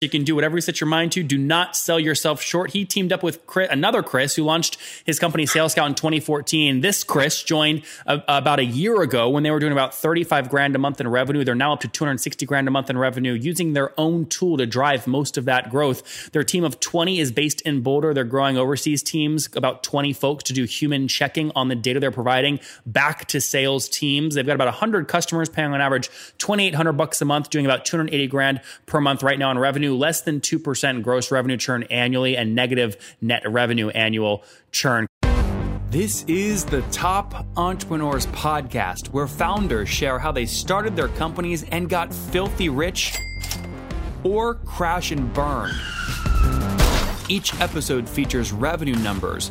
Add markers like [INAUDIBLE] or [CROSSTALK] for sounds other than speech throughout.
You can do whatever you set your mind to. Do not sell yourself short. He teamed up with Chris, another Chris who launched his company Sales Scout in 2014. This Chris joined a, about a year ago when they were doing about 35 grand a month in revenue. They're now up to 260 grand a month in revenue using their own tool to drive most of that growth. Their team of 20 is based in Boulder. They're growing overseas teams, about 20 folks to do human checking on the data they're providing back to sales teams. They've got about 100 customers paying on average 2,800 bucks a month, doing about 280 grand per month right now in revenue revenue, less than 2% gross revenue churn annually, and negative net revenue annual churn. This is the Top Entrepreneurs Podcast, where founders share how they started their companies and got filthy rich or crash and burn. Each episode features revenue numbers,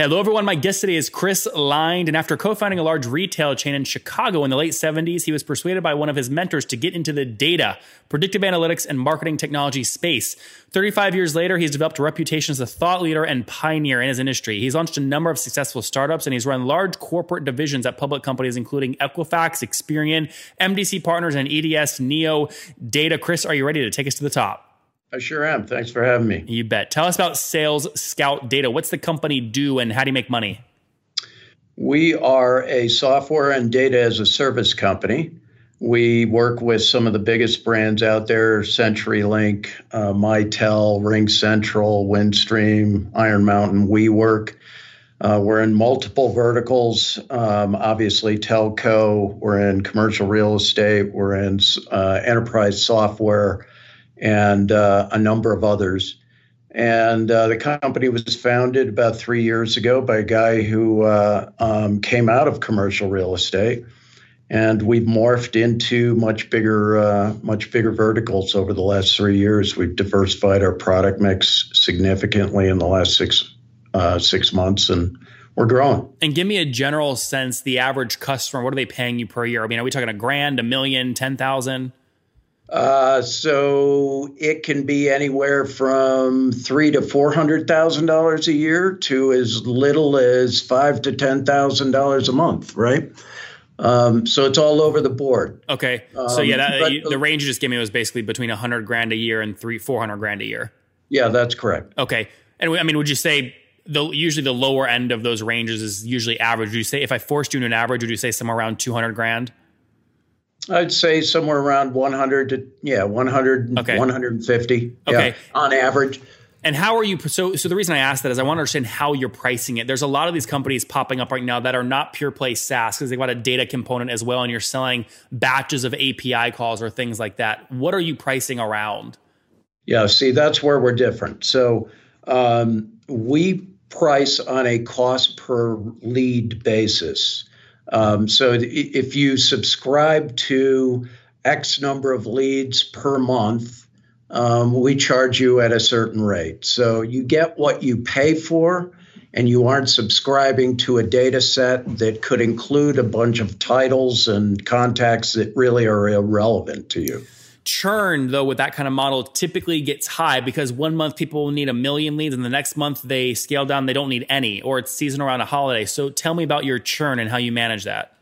Hello, everyone. My guest today is Chris Linde. And after co founding a large retail chain in Chicago in the late 70s, he was persuaded by one of his mentors to get into the data, predictive analytics, and marketing technology space. 35 years later, he's developed a reputation as a thought leader and pioneer in his industry. He's launched a number of successful startups and he's run large corporate divisions at public companies, including Equifax, Experian, MDC Partners, and EDS Neo Data. Chris, are you ready to take us to the top? I sure am. Thanks for having me. You bet. Tell us about Sales Scout Data. What's the company do and how do you make money? We are a software and data as a service company. We work with some of the biggest brands out there CenturyLink, uh, Mitel, RingCentral, Windstream, Iron Mountain, WeWork. Uh, we're in multiple verticals, um, obviously, telco, we're in commercial real estate, we're in uh, enterprise software and uh, a number of others. And uh, the company was founded about three years ago by a guy who uh, um, came out of commercial real estate, and we've morphed into much bigger, uh, much bigger verticals over the last three years. We've diversified our product mix significantly in the last six uh, six months, and we're growing. And give me a general sense: the average customer, what are they paying you per year? I mean, are we talking a grand, a million, ten thousand? Uh, so it can be anywhere from three to four hundred thousand dollars a year to as little as five to ten thousand dollars a month, right? Um, so it's all over the board. Okay, so yeah, that, um, but, the range you just gave me was basically between a hundred grand a year and three four hundred grand a year. Yeah, that's correct. Okay, and I mean, would you say the usually the lower end of those ranges is usually average? Would you say if I forced you into an average, would you say somewhere around two hundred grand? I'd say somewhere around 100 to yeah, 100 okay. 150 okay. Yeah, on average. And how are you so so the reason I ask that is I want to understand how you're pricing it. There's a lot of these companies popping up right now that are not pure play SaaS because they've got a data component as well and you're selling batches of API calls or things like that. What are you pricing around? Yeah, see that's where we're different. So um, we price on a cost per lead basis. Um, so if you subscribe to X number of leads per month, um, we charge you at a certain rate. So you get what you pay for, and you aren't subscribing to a data set that could include a bunch of titles and contacts that really are irrelevant to you churn though with that kind of model typically gets high because one month people will need a million leads and the next month they scale down they don't need any or it's season around a holiday. So tell me about your churn and how you manage that.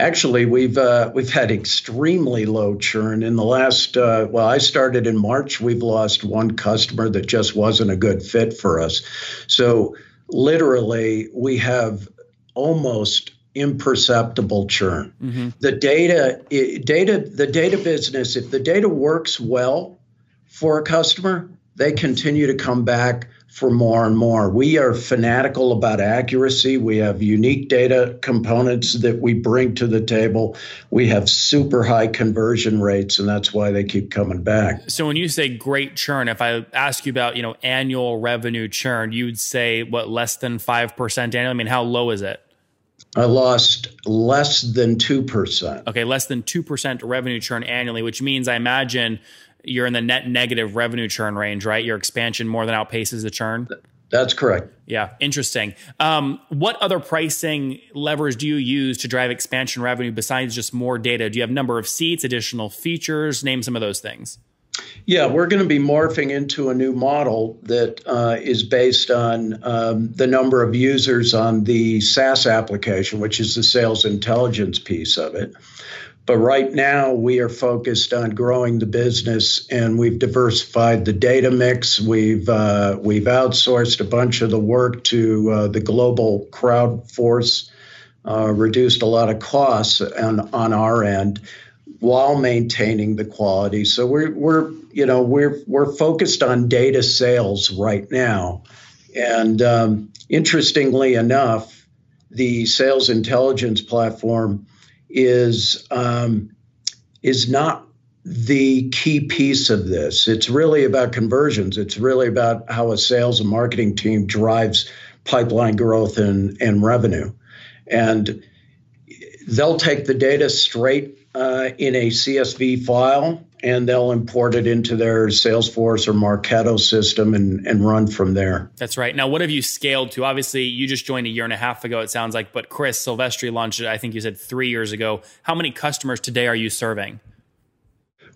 Actually we've uh, we've had extremely low churn in the last uh, well i started in march. We've lost one customer that just wasn't a good fit for us. So literally we have almost imperceptible churn. Mm-hmm. The data, data, the data business. If the data works well for a customer, they continue to come back for more and more. We are fanatical about accuracy. We have unique data components that we bring to the table. We have super high conversion rates, and that's why they keep coming back. So when you say great churn, if I ask you about you know annual revenue churn, you'd say what less than five percent annually. I mean, how low is it? I lost less than 2%. Okay, less than 2% revenue churn annually, which means I imagine you're in the net negative revenue churn range, right? Your expansion more than outpaces the churn. That's correct. Yeah, interesting. Um, what other pricing levers do you use to drive expansion revenue besides just more data? Do you have number of seats, additional features? Name some of those things. Yeah, we're going to be morphing into a new model that uh, is based on um, the number of users on the SaaS application, which is the sales intelligence piece of it. But right now, we are focused on growing the business, and we've diversified the data mix. We've uh, we've outsourced a bunch of the work to uh, the global crowd force, uh, reduced a lot of costs on on our end while maintaining the quality. So we're we're you know we're we're focused on data sales right now, and um, interestingly enough, the sales intelligence platform is um, is not the key piece of this. It's really about conversions. It's really about how a sales and marketing team drives pipeline growth and, and revenue. And they'll take the data straight uh, in a CSV file and they'll import it into their Salesforce or Marketo system and, and run from there. That's right. Now, what have you scaled to? Obviously, you just joined a year and a half ago, it sounds like, but Chris Silvestri launched it, I think you said three years ago. How many customers today are you serving?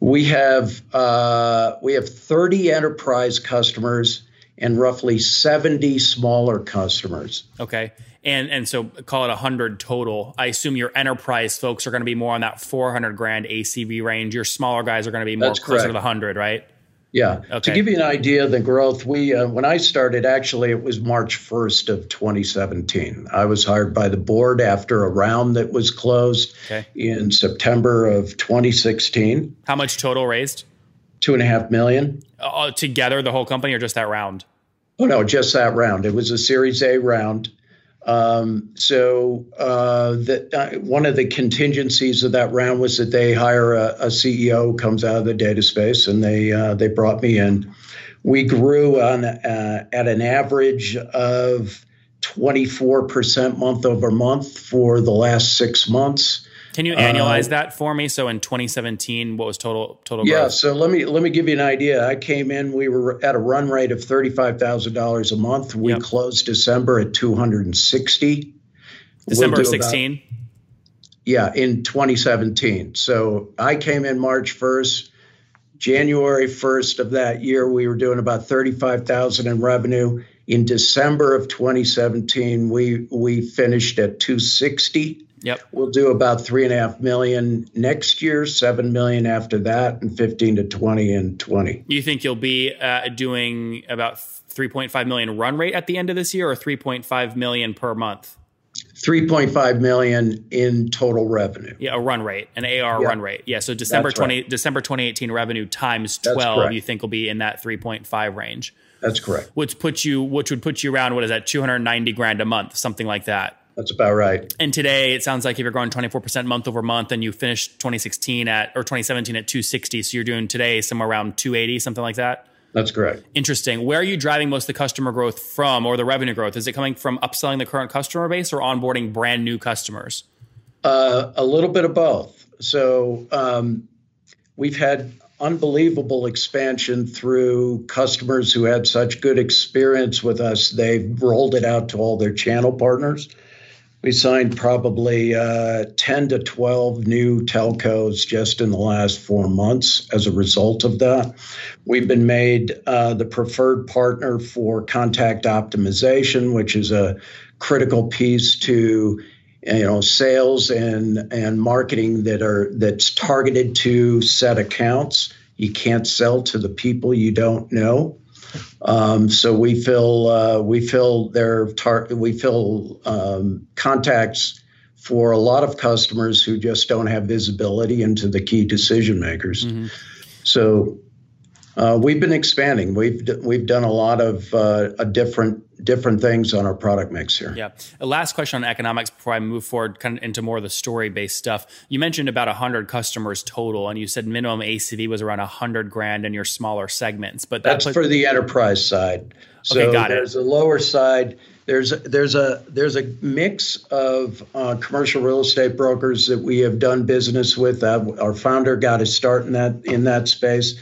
We have uh, we have 30 enterprise customers and roughly 70 smaller customers. Okay and and so call it a hundred total. I assume your enterprise folks are going to be more on that four hundred grand ACV range. Your smaller guys are going to be more That's closer correct. to the hundred, right? Yeah. Okay. To give you an idea of the growth, we uh, when I started, actually, it was March 1st of 2017. I was hired by the board after a round that was closed Okay. in September of 2016. How much total raised Two and a half million. uh, together, the whole company, or just that round? Oh no, just that round. It was a Series A round. Um, so uh, uh, one of the contingencies of that round was that they hire a, a CEO who comes out of the data space, and they uh, they brought me in. We grew on uh, at an average of 24% month over month for the last six months. Can you uh, annualize that for me? So in 2017, what was total total Yeah, growth? so let me let me give you an idea. I came in, we were at a run rate of thirty-five thousand dollars a month. We Yep. closed December at two hundred and sixty. December We'll of 16. yeah, in 2017. So I came in March 1st. January 1st of that year, we were doing about 35,000 in revenue. In December of 2017, we we finished at 260. Yep. We'll do about three and a half million next year, seven million after that, and 15 to 20 in 20. You think you'll be uh, doing about 3.5 million run rate at the end of this year, or 3.5 million per month? 3.5 million in total revenue. Yeah, a run rate, an AR Yeah. run rate. Yeah, so December That's 20 December 2018 revenue times 12 you think will be in that 3.5 range. That's correct. Which puts you which would put you around what is that 290 grand a month, something like that. That's about right. And today it sounds like if you're growing 24% month over month and you finished 2016 at or 2017 at 260, so you're doing today somewhere around 280, something like that. That's correct. Interesting. Where are you driving most of the customer growth from or the revenue growth? Is it coming from upselling the current customer base or onboarding brand new customers? Uh, a little bit of both. So um, we've had unbelievable expansion through customers who had such good experience with us. They've rolled it out to all their channel partners. We signed probably uh, 10 to 12 new telcos just in the last four months as a result of that. We've been made uh, the preferred partner for contact optimization, which is a critical piece to you know sales and and marketing that are that's targeted to set accounts. You can't sell to the people you don't know. Um, so we fill uh, we fill their tar- we fill um, contacts for a lot of customers who just don't have visibility into the key decision makers. So Uh, we've been expanding. We've we've done a lot of uh, different different things on our product mix here. Yeah. A last question on economics before I move forward, kind of into more of the story based stuff. You mentioned about hundred customers total, and you said minimum ACV was around hundred grand in your smaller segments. But that that's for the enterprise side. So okay, got it. there's it. a lower side. There's there's a there's a mix of uh, commercial real estate brokers that we have done business with. Uh, our founder got his start in that in that space.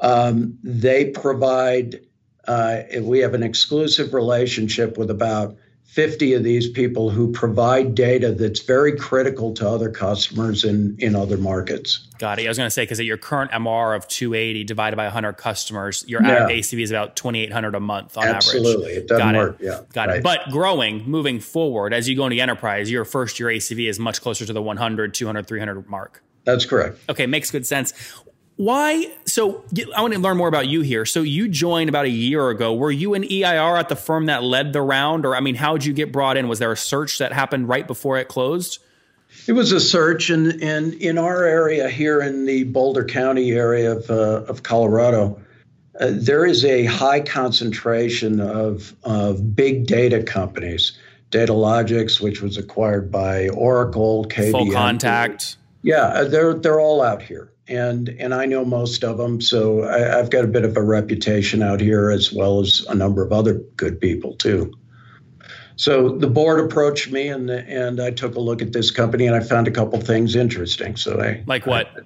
Um, they provide. Uh, we have an exclusive relationship with about 50 of these people who provide data that's very critical to other customers in, in other markets. Got it. I was going to say, because at your current MR of 280 divided by 100 customers, your yeah. ACV is about 2,800 a month on Absolutely. average. Absolutely. It doesn't Got work. It. Yeah. Got right. it. But growing, moving forward, as you go into the enterprise, your first year ACV is much closer to the 100, 200, 300 mark. That's correct. Okay, makes good sense why so i want to learn more about you here. So you joined about a year ago. Were you an eir at the firm that led the round? Or i mean how did you get brought in? Was there a search that happened right before it closed? It was a search and in, in, in our area here in the boulder county area of, uh, of colorado. Uh, there is a high concentration of, of big data companies Datalogix which was acquired by oracle KBM. full contact. Yeah they're, they're all out here and and I know most of them, so I, have got a bit of a reputation out here as well as a number of other good people too. So the board approached me, and and I took a look at this company, and I found a couple things interesting. So I like what? I,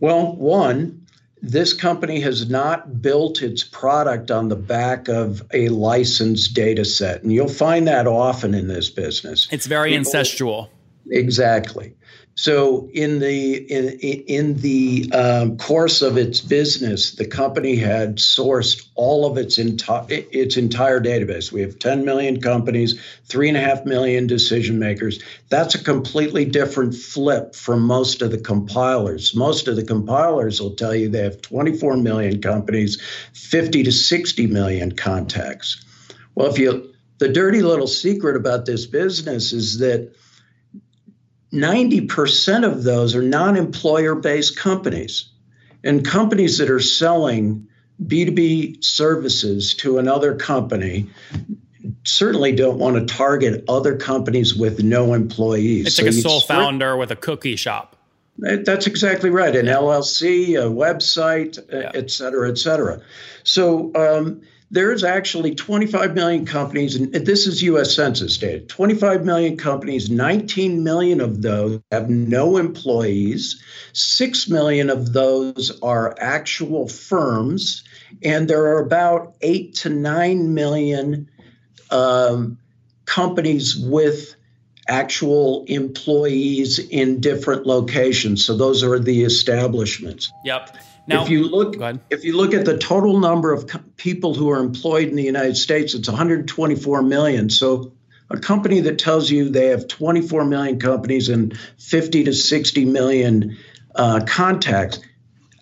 well, one, this company has not built its product on the back of a licensed data set, and you'll find that often in this business. It's very People, incestual. Exactly. So in the in, in the um, course of its business, the company had sourced all of its entire its entire database. We have 10 million companies, three and a half million decision makers. That's a completely different flip from most of the compilers. Most of the compilers will tell you they have 24 million companies, 50 to 60 million contacts. Well, if you the dirty little secret about this business is that 90% of those are non employer based companies and companies that are selling B2B services to another company certainly don't want to target other companies with no employees. It's so like a sole founder with a cookie shop. That's exactly right. An LLC, a website, yeah. et cetera, et cetera. So, um, there's actually 25 million companies, and this is US Census data 25 million companies, 19 million of those have no employees, 6 million of those are actual firms, and there are about 8 to 9 million um, companies with actual employees in different locations. So those are the establishments. Yep. Now, if you look, if you look at the total number of co- people who are employed in the United States, it's 124 million. So, a company that tells you they have 24 million companies and 50 to 60 million uh, contacts,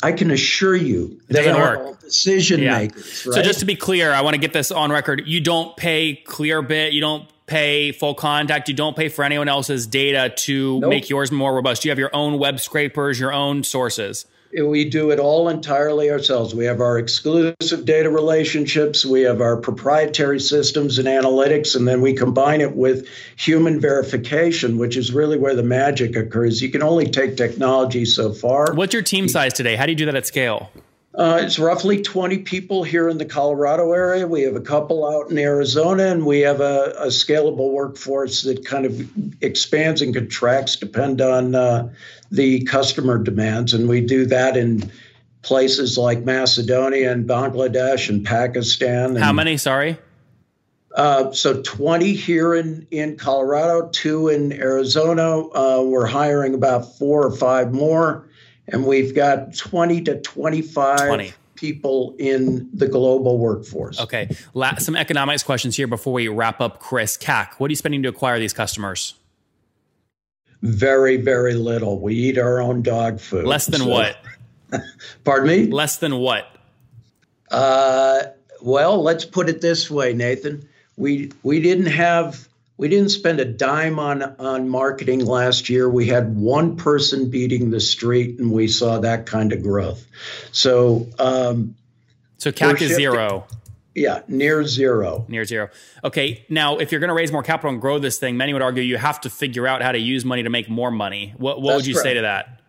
I can assure you they are work. decision yeah. makers. Right? So, just to be clear, I want to get this on record. You don't pay Clearbit. You don't pay FullContact. You don't pay for anyone else's data to nope. make yours more robust. You have your own web scrapers, your own sources we do it all entirely ourselves. We have our exclusive data relationships, we have our proprietary systems and analytics, and then we combine it with human verification, which is really where the magic occurs. You can only take technology so far. What's your team size today? How do you do that at scale? Uh, it's roughly 20 people here in the Colorado area. We have a couple out in Arizona, and we have a, a scalable workforce that kind of expands and contracts depend on uh, the customer demands. And we do that in places like Macedonia and Bangladesh and Pakistan. And, How many? Sorry. Uh, so 20 here in, in Colorado, two in Arizona. Uh, we're hiring about four or five more and we've got 20 to 25 20. people in the global workforce. Okay. La- some economics questions here before we wrap up, Chris. CAC, what are you spending to acquire these customers? Very, very little. We eat our own dog food. Less than so. what? [LAUGHS] Pardon me? Less than what? Uh, well, let's put it this way, Nathan. We we didn't have We didn't spend a dime on, on marketing last year. We had one person beating the street, and we saw that kind of growth. So, um, so CAC is zero. Yeah, near zero. Near zero. Okay, now if you're going to raise more capital and grow this thing, many would argue you have to figure out how to use money to make more money. What, what would you correct. say to that?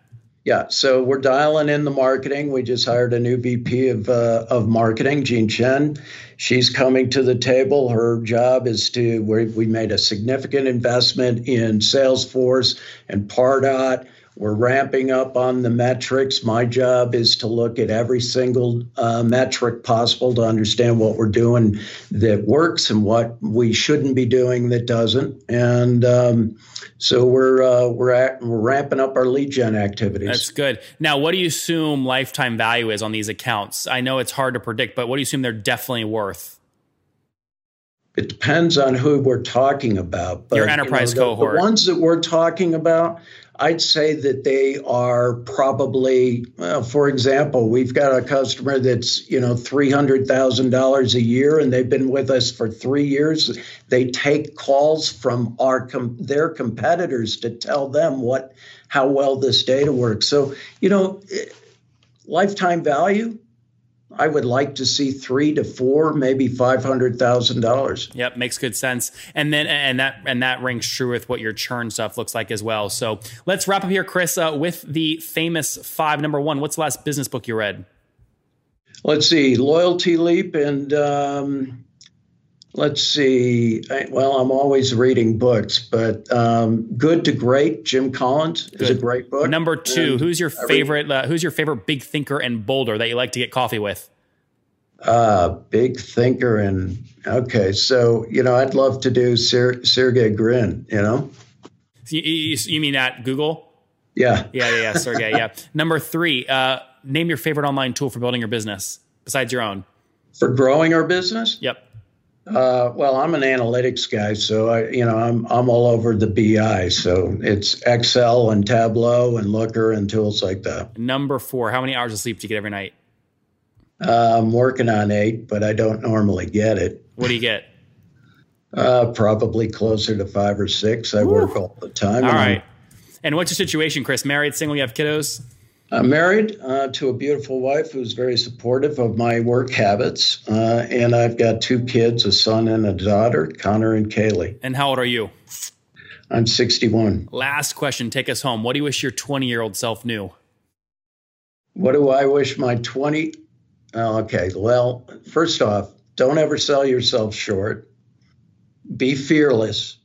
Yeah, so we're dialing in the marketing. We just hired a new VP of uh, of marketing, Jean Chen. She's coming to the table. Her job is to we made a significant investment in Salesforce and Pardot we're ramping up on the metrics. My job is to look at every single uh, metric possible to understand what we're doing that works and what we shouldn't be doing that doesn't. And um, so we're uh, we're at, we're ramping up our lead gen activities. That's good. Now, what do you assume lifetime value is on these accounts? I know it's hard to predict, but what do you assume they're definitely worth? It depends on who we're talking about. But, Your enterprise you know, the, cohort. The ones that we're talking about, I'd say that they are probably, well, for example, we've got a customer that's you know three hundred thousand dollars a year, and they've been with us for three years. They take calls from our com- their competitors to tell them what how well this data works. So you know, lifetime value I would like to see three to four, maybe five hundred thousand dollars. Yep, makes good sense. And then and that and that rings true with what your churn stuff looks like as well. So let's wrap up here, Chris, uh, with the famous five. Number one, what's the last business book you read? Let's see, Loyalty Leap, and um, let's see. I, well, I'm always reading books, but um, Good to Great, Jim Collins Good. is a great book. Number two, and who's your favorite? Uh, who's your favorite big thinker and boulder that you like to get coffee with? Uh, big thinker and okay, so you know, I'd love to do Ser- Sergey Brin. You know, you, you, you, mean at Google? Yeah, yeah, yeah, yeah Sergey. yeah. [LAUGHS] Number three, uh, name your favorite online tool for building your business besides your own. For growing our business? Yep. Uh, well, I'm an analytics guy, so I, you know, I'm I'm all over the BI. So it's Excel and Tableau and Looker and tools like that. Number four, how many hours of sleep do you get every night? Uh, I'm working on eight, but I don't normally get it. What do you get? [LAUGHS] Uh, probably closer to five or six. I work all the time. All right. And what's your situation, Chris? Married, single? You have kiddos? I'm married uh, to a beautiful wife who's very supportive of my work habits. Uh, and I've got two kids, a son and a daughter, Connor and Kaylee. And how old are you? I'm 61. Last question. Take us home. What do you wish your 20 year old self knew? What do I wish my 20? Oh, okay. Well, first off, don't ever sell yourself short. Be fearless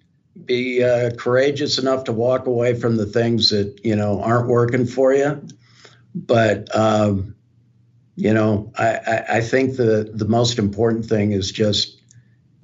be uh, courageous enough to walk away from the things that you know aren't working for you but um, you know, I, I, I think the the most important thing is just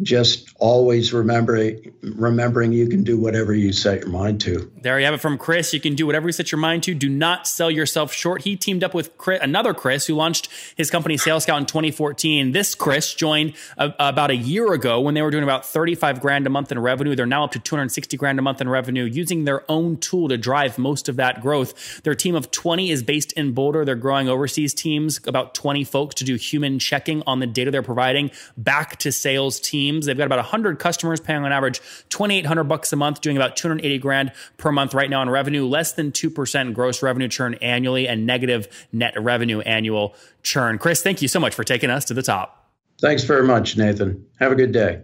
just always remember remembering you can do whatever you set your mind to. There you have it from Chris. You can do whatever you set your mind to. Do not sell yourself short. He teamed up with Chris, another Chris who launched his company Sales Scout in 2014. This Chris joined a, about a year ago when they were doing about 35 grand a month in revenue. They're now up to 260 grand a month in revenue using their own tool to drive most of that growth. Their team of 20 is based in Boulder. They're growing overseas teams, about 20 folks to do human checking on the data they're providing back to sales teams teams. They've got about 100 customers paying on average 2800 bucks a month, doing about 280 grand per month right now in revenue, less than 2% gross revenue churn annually and negative net revenue annual churn. Chris, thank you so much for taking us to the top. Thanks very much, Nathan. Have a good day.